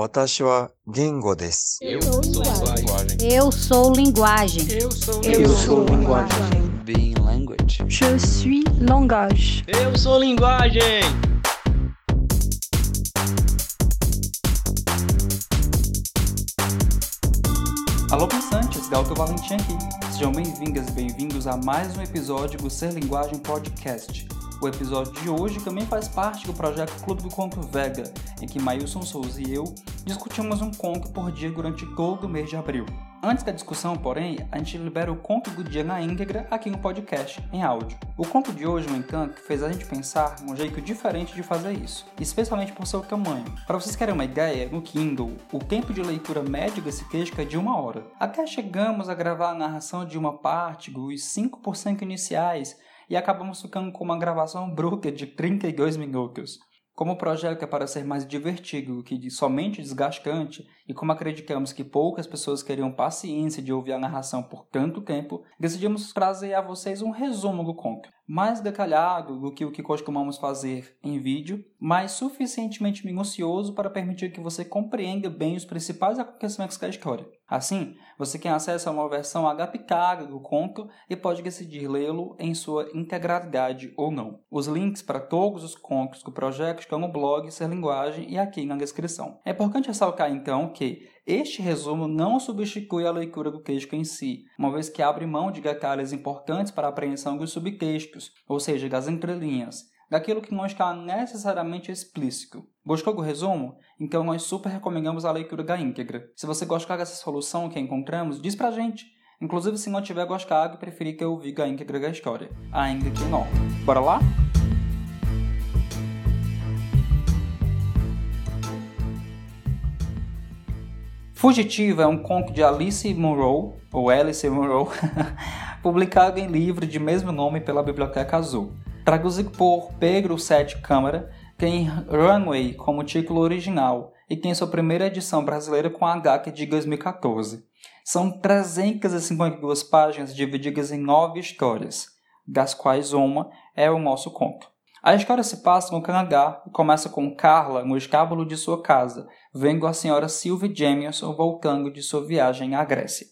私は言語です。 Eu sou linguagem. Eu sou linguagem. Eu sou Eu sou linguagem. Being language. Je suis langage. Eu sou linguagem. Alô pensantes, Galto Valentim aqui. Sejam bem-vindas e bem-vindos a mais um episódio do Ser Linguagem Podcast. O episódio de hoje também faz parte do projeto Clube do Conto Vega, em que Mailson Souza e eu discutimos um conto por dia durante todo o mês de abril. Antes da discussão, porém, a gente libera o conto do dia na íntegra aqui no podcast, em áudio. O conto de hoje, no entanto, fez a gente pensar num jeito diferente de fazer isso, especialmente por seu tamanho. Para vocês terem uma ideia, no Kindle, o tempo de leitura médio desse texto é de uma hora. Até chegamos a gravar a narração de uma parte, os 5% iniciais, e acabamos ficando com uma gravação bruta de 32 minutos. Como o projeto é para ser mais divertido que somente desgastante, e como acreditamos que poucas pessoas queriam paciência de ouvir a narração por tanto tempo, decidimos trazer a vocês um resumo do conto, mais detalhado do que o que costumamos fazer em vídeo, mas suficientemente minucioso para permitir que você compreenda bem os principais acontecimentos da história. Assim, você tem acesso a uma versão agapicada do conto e pode decidir lê-lo em sua integralidade ou não. Os links para todos os contos do projeto estão no blog Ser Linguagem e aqui na descrição. É importante ressaltar então que este resumo não substitui a leitura do texto em si, uma vez que abre mão de detalhes importantes para a apreensão dos subtextos, ou seja, das entrelinhas, daquilo que não está necessariamente explícito. Gostou do resumo? Então nós super recomendamos a leitura da íntegra. Se você gostar dessa solução que encontramos, diz pra gente. Inclusive, se não tiver gostado, preferir que eu viga a íntegra da história, ainda que não. Bora lá? Fugitiva é um conto de Alice Munro, ou Alice Munro, publicado em livro de mesmo nome pela Biblioteca Azul. Traduzido por Pedro Sete Câmara, tem Runway como título original e tem sua primeira edição brasileira com a HQ de 2014. São 352 páginas divididas em nove histórias, das quais uma é o nosso conto. A história se passa no Canadá e começa com Carla no estábulo de sua casa, vendo a senhora Sylvie Jamieson voltando de sua viagem à Grécia.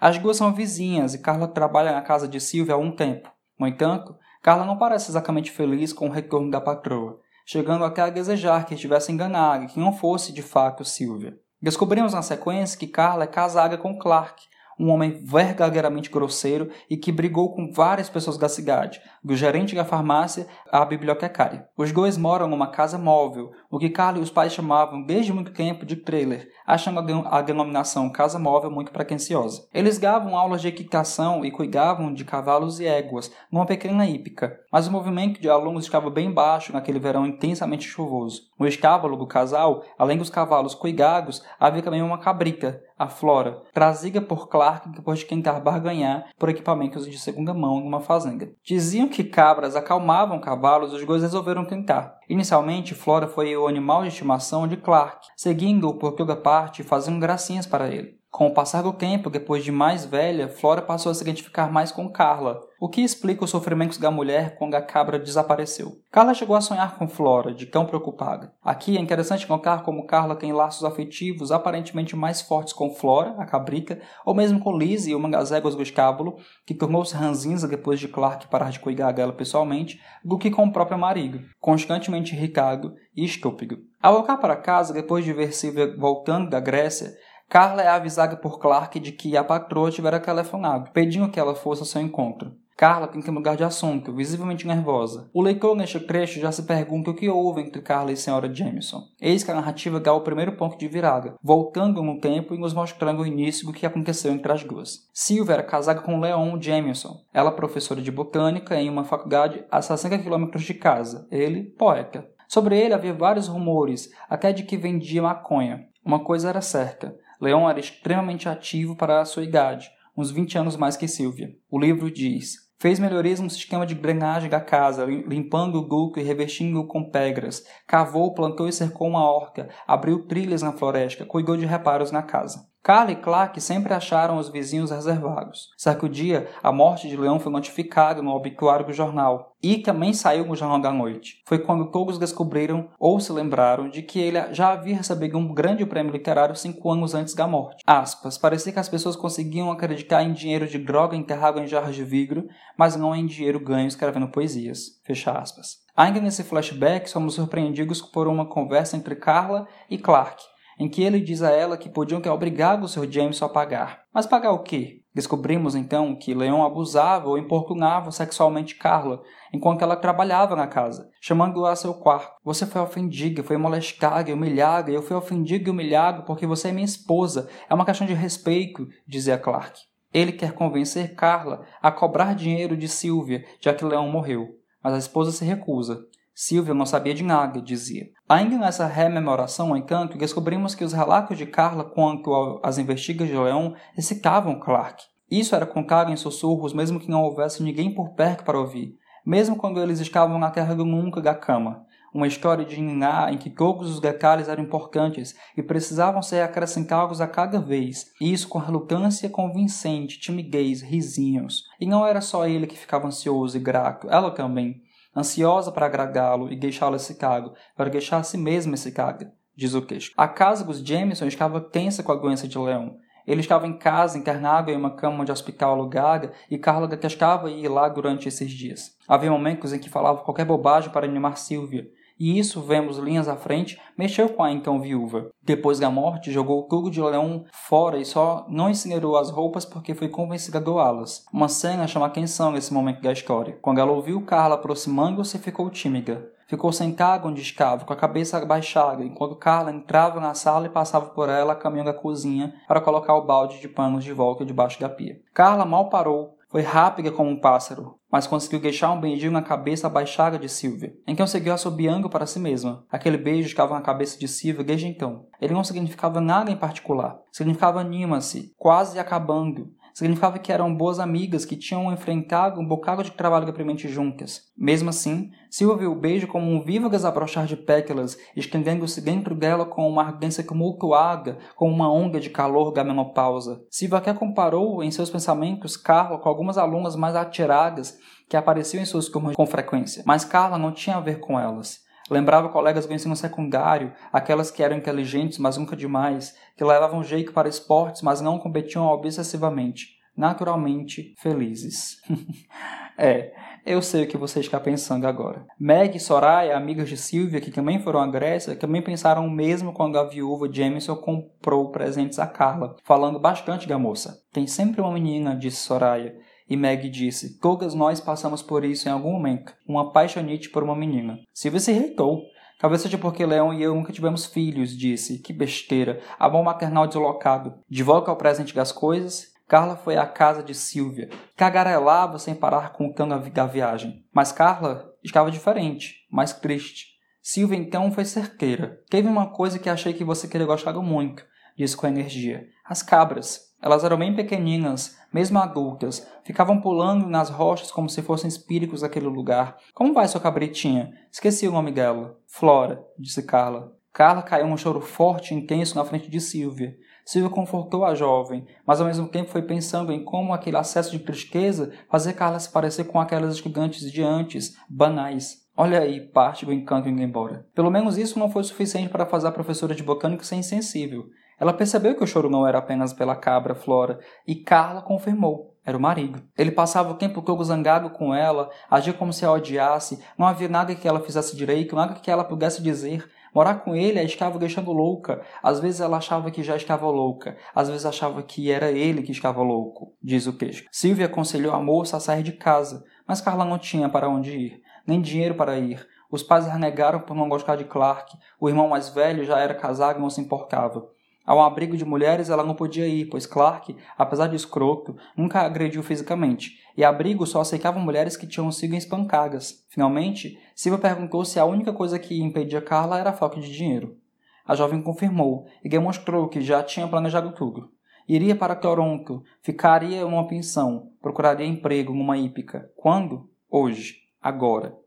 As duas são vizinhas e Carla trabalha na casa de Sylvie há um tempo. No entanto, Carla não parece exatamente feliz com o retorno da patroa, chegando até a desejar que estivesse enganada e que não fosse de fato Sylvia. Descobrimos na sequência que Carla é casada com Clark, um homem verdadeiramente grosseiro e que brigou com várias pessoas da cidade, do gerente da farmácia à bibliotecária. Os dois moram numa casa móvel, o que Carla e os pais chamavam desde muito tempo de trailer, achando a denominação casa móvel muito pretensiosa. Eles davam aulas de equitação e cuidavam de cavalos e éguas numa pequena hípica, mas o movimento de alunos estava bem baixo naquele verão intensamente chuvoso. No estábulo do casal, além dos cavalos cuidados, havia também uma cabrita, a Flora, trazida por Clark depois de tentar barganhar por equipamentos de segunda mão numa fazenda. Diziam que cabras acalmavam cavalos e os dois resolveram tentar. Inicialmente, Flora foi o animal de estimação de Clark, seguindo-o por toda parte e fazendo gracinhas para ele. Com o passar do tempo, depois de mais velha, Flora passou a se identificar mais com Carla, o que explica os sofrimentos da mulher quando a cabra desapareceu. Carla chegou a sonhar com Flora, de tão preocupada. Aqui é interessante notar como Carla tem laços afetivos aparentemente mais fortes com Flora, a cabrita, ou mesmo com Lizzie, uma das éguas do estábulo, que tornou-se ranzinza depois de Clark parar de cuidar dela pessoalmente, do que com o próprio marido, constantemente irritado e estúpido. Ao voltar para casa, depois de ver Silvia voltando da Grécia, Carla é avisada por Clark de que a patroa tivera telefonado, pedindo que ela fosse ao seu encontro. Carla tem que mudar de assunto, visivelmente nervosa. O leitor neste trecho já se pergunta o que houve entre Carla e senhora Jameson. Eis que a narrativa dá o primeiro ponto de virada, voltando no tempo e nos mostrando o início do que aconteceu entre as duas. Silvia era casada com Leon Jameson. Ela é professora de botânica em uma faculdade a 60 km de casa. Ele, poeta. Sobre ele havia vários rumores, até de que vendia maconha. Uma coisa era certa. Leon era extremamente ativo para a sua idade, uns 20 anos mais que Sylvia. O livro diz: Fez melhorias no sistema de drenagem da casa, limpando o duto e revestindo-o com pedras. Cavou, plantou e cercou uma horta. Abriu trilhas na floresta. Cuidou de reparos na casa. Carla e Clark sempre acharam os vizinhos reservados. Certo dia, a morte de Leão foi notificada no obituário do jornal e também saiu no Jornal da Noite. Foi quando todos descobriram ou se lembraram de que ele já havia recebido um grande prêmio literário cinco anos antes da morte. Aspas, parecia que as pessoas conseguiam acreditar em dinheiro de droga enterrado em jarras de vidro, mas não em dinheiro ganho escrevendo poesias. Fecha aspas. Ainda nesse flashback, somos surpreendidos por uma conversa entre Carla e Clark, em que ele diz a ela que podiam ter obrigado o Sr. Jameson a pagar. Mas pagar o quê? Descobrimos então que Leon abusava ou importunava sexualmente Carla enquanto ela trabalhava na casa, chamando-a a seu quarto. Você foi ofendida, foi molestada e humilhada, eu fui ofendido e humilhado porque você é minha esposa. É uma questão de respeito, dizia Clark. Ele quer convencer Carla a cobrar dinheiro de Sylvia, já que Leon morreu, mas a esposa se recusa. Silvia não sabia de nada, dizia. Ainda nessa rememoração, no entanto, descobrimos que os relatos de Carla quanto às investigas de Leão excitavam Clark. Isso era contado em sussurros, mesmo que não houvesse ninguém por perto para ouvir, mesmo quando eles estavam na terra do nunca da cama. Uma história de Niná em que todos os detalhes eram importantes e precisavam ser acrescentados a cada vez, isso com relutância convincente, timidez, risinhos. E não era só ele que ficava ansioso e grato, ela também ansiosa para agradá-lo e deixá-lo esse cargo, para deixar a si mesma esse cargo, diz o queixo. A casa dos Jameson estava tensa com a doença de Leão. Ele estava em casa, internado em uma cama de hospital alugada, e Carla detestava ir lá durante esses dias. Havia momentos em que falava qualquer bobagem para animar Silvia, e isso, vemos linhas à frente, mexeu com a então viúva. Depois da morte, jogou o cubo de leão fora e só não incinerou as roupas porque foi convencida a doá-las. Uma cena chama atenção nesse momento da história. Quando ela ouviu Carla aproximando-se, ficou tímida. Ficou sentada onde estava, com a cabeça abaixada, enquanto Carla entrava na sala e passava por ela caminho da cozinha para colocar o balde de panos de volta debaixo da pia. Carla mal parou foi rápida como um pássaro, mas conseguiu deixar um beijinho na cabeça abaixada de Silvia. Então seguiu assobiando para si mesma. Aquele beijo ficava na cabeça de Silvia desde então. Ele não significava nada em particular. Significava anima-se, quase acabando, significava que eram boas amigas que tinham enfrentado um bocado de trabalho deprimente juntas. Mesmo assim, Silvia viu o beijo como um vivo desabrochar de pétalas, estendendo-se dentro dela com uma ardência tumultuada, como uma onda de calor da menopausa. Silvia até comparou em seus pensamentos Carla com algumas alunas mais atiradas que apareciam em suas turmas com frequência, mas Carla não tinha a ver com elas. Lembrava colegas do ensino secundário, aquelas que eram inteligentes, mas nunca demais, que levavam jeito para esportes, mas não competiam obsessivamente, naturalmente felizes. é, eu sei o que você está pensando agora. Meg e Soraya, amigas de Sylvia, que também foram à Grécia, também pensaram o mesmo quando a viúva Jameson comprou presentes a Carla, falando bastante da moça. Tem sempre uma menina, disse Soraya. E Meg disse: Todas nós passamos por isso em algum momento. Uma paixonite por uma menina. Silvia se irritou. Talvez seja porque Leão e eu nunca tivemos filhos, disse. Que besteira. Amor maternal deslocado. De volta ao presente das coisas, Carla foi à casa de Silvia. Cagarelava sem parar contando a viagem. Mas Carla estava diferente, mais triste. Silvia então foi certeira. Teve uma coisa que achei que você queria gostar muito, disse com energia. As cabras. Elas eram bem pequeninas, mesmo adultas, ficavam pulando nas rochas como se fossem espíritos daquele lugar. Como vai sua cabritinha? Esqueci o nome dela. Flora, disse Carla. Carla caiu num choro forte e intenso na frente de Silvia. Silvia confortou a jovem, mas ao mesmo tempo foi pensando em como aquele acesso de tristeza fazia Carla se parecer com aquelas estudantes de antes, banais. Olha aí, parte do encanto indo embora. Pelo menos isso não foi suficiente para fazer a professora de botânica ser insensível. Ela percebeu que o choro não era apenas pela cabra Flora, e Carla confirmou. Era o marido. Ele passava o tempo todo zangado com ela, agia como se a odiasse, não havia nada que ela fizesse direito, nada que ela pudesse dizer. Morar com ele a estava deixando louca. Às vezes ela achava que já estava louca, às vezes achava que era ele que estava louco, diz o queixo. Silvia aconselhou a moça a sair de casa, mas Carla não tinha para onde ir, nem dinheiro para ir. Os pais renegaram por não gostar de Clark, o irmão mais velho já era casado e não se importava. Ao abrigo de mulheres ela não podia ir, pois Clark, apesar de escroto, nunca agrediu fisicamente, e abrigo só aceitavam mulheres que tinham sido espancadas. Finalmente, Silva perguntou se a única coisa que impedia Carla era a falta de dinheiro. A jovem confirmou e demonstrou que já tinha planejado tudo. Iria para Toronto, ficaria em uma pensão, procuraria emprego numa hípica. Quando? Hoje. Agora.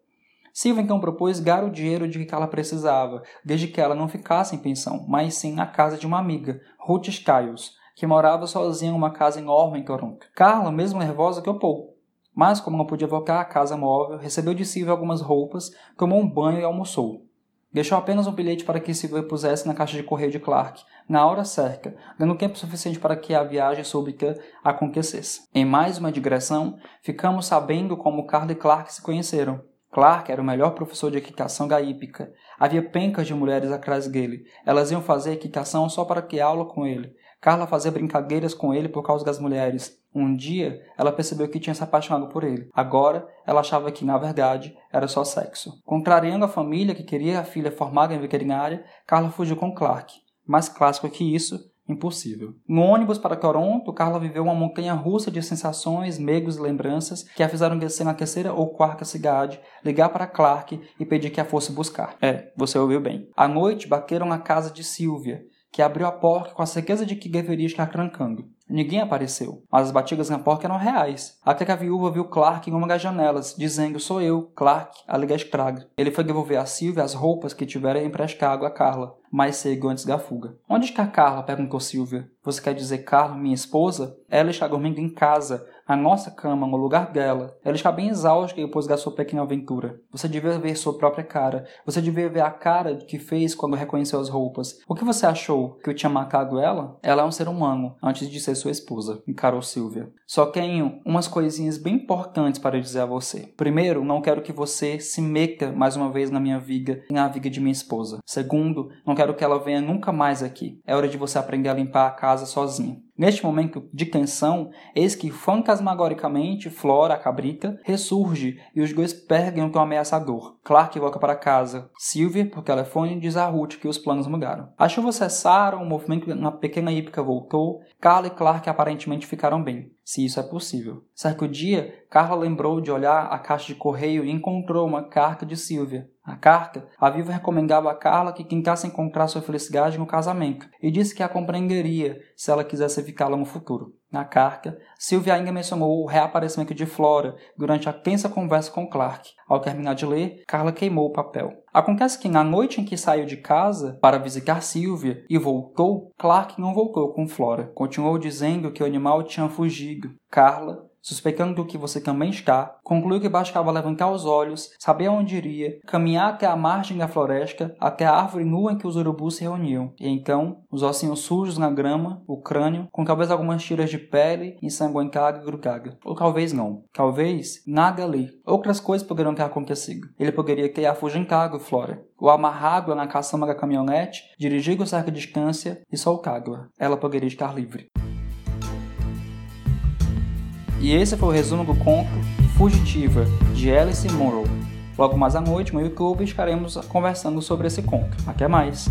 Silva então propôs dar o dinheiro de que ela precisava, desde que ela não ficasse em pensão, mas sim na casa de uma amiga, Ruth Skiles. que morava sozinha em uma casa enorme em Toronto. Carla, mesmo nervosa, topou. Mas, como não podia voltar à casa móvel, recebeu de Silvia algumas roupas, tomou um banho e almoçou. Deixou apenas um bilhete para que Silvia pusesse na caixa de correio de Clark, na hora certa, dando tempo suficiente para que a viagem súbita acontecesse. Em mais uma digressão, ficamos sabendo como Carla e Clark se conheceram. Clark era o melhor professor de equitação gaípica. Havia pencas de mulheres atrás dele. Elas iam fazer equitação só para ter aula com ele. Carla fazia brincadeiras com ele por causa das mulheres. Um dia, ela percebeu que tinha se apaixonado por ele. Agora, ela achava que, na verdade, era só sexo. Contrariando a família que queria a filha formada em veterinária, Carla fugiu com Clark. Mais clássico que isso, impossível. No ônibus para Toronto, Carla viveu uma montanha russa de sensações, megos e lembranças que a fizeram descer na terceira ou quarta cidade, ligar para Clark e pedir que a fosse buscar. É, você ouviu bem. À noite, bateram na casa de Sylvia, que abriu a porta com a certeza de que deveria estar trancando. Ninguém apareceu, mas as batidas na porta eram reais. Até que a viúva viu Clark em uma das janelas, dizendo: Sou eu, Clark, a liga estraga. Ele foi devolver a Sylvia as roupas que tivera emprestado a Carla, mais cedo antes da fuga. Onde está Carla? perguntou Sylvia. Você quer dizer Carla, minha esposa? Ela está dormindo em casa, a nossa cama, no lugar dela. Ela está bem exausta depois da sua pequena aventura. Você devia ver sua própria cara. Você devia ver a cara que fez quando reconheceu as roupas. O que você achou? Que eu tinha marcado ela? Ela é um ser humano, antes de ser sua esposa, encarou Silvia. Só tenho umas coisinhas bem importantes para dizer a você. Primeiro, não quero que você se meta mais uma vez na minha vida e na vida de minha esposa. Segundo, não quero que ela venha nunca mais aqui. É hora de você aprender a limpar a casa sozinha. Neste momento de tensão, eis que fantasmagoricamente Flora, a cabrita, ressurge e os dois perdem o tom ameaçador. Clark volta para casa. Sylvia, por telefone, diz a Ruth que os planos mudaram. As chuvas cessaram, o movimento na pequena hípica voltou. Carla e Clark aparentemente ficaram bem, se isso é possível. Certo dia, Carla lembrou de olhar a caixa de correio e encontrou uma carta de Sylvia. Na carta, a viva recomendava a Carla que tentasse encontrar sua felicidade no casamento e disse que a compreenderia se ela quisesse ficá-la no futuro. Na carta, Sylvia ainda mencionou o reaparecimento de Flora durante a tensa conversa com Clark. Ao terminar de ler, Carla queimou o papel. Acontece que na noite em que saiu de casa para visitar Sylvia e voltou, Clark não voltou com Flora. Continuou dizendo que o animal tinha fugido. Carla suspeitando do que você também está, concluiu que bastava levantar os olhos, saber onde iria, caminhar até a margem da floresta, até a árvore nua em que os urubus se reuniam, e então, os ossinhos sujos na grama, o crânio, com talvez algumas tiras de pele ensanguentada e grudada. Ou talvez não. Talvez nada ali. Outras coisas poderiam ter acontecido. Ele poderia ter afugentado Flora, ou amarrado na caçamba da caminhonete, dirigido certa distância e soltado-a. Ela poderia estar livre. E esse foi o resumo do conto Fugitiva, de Alice Munro. Logo mais à noite, no YouTube, estaremos conversando sobre esse conto. Até mais!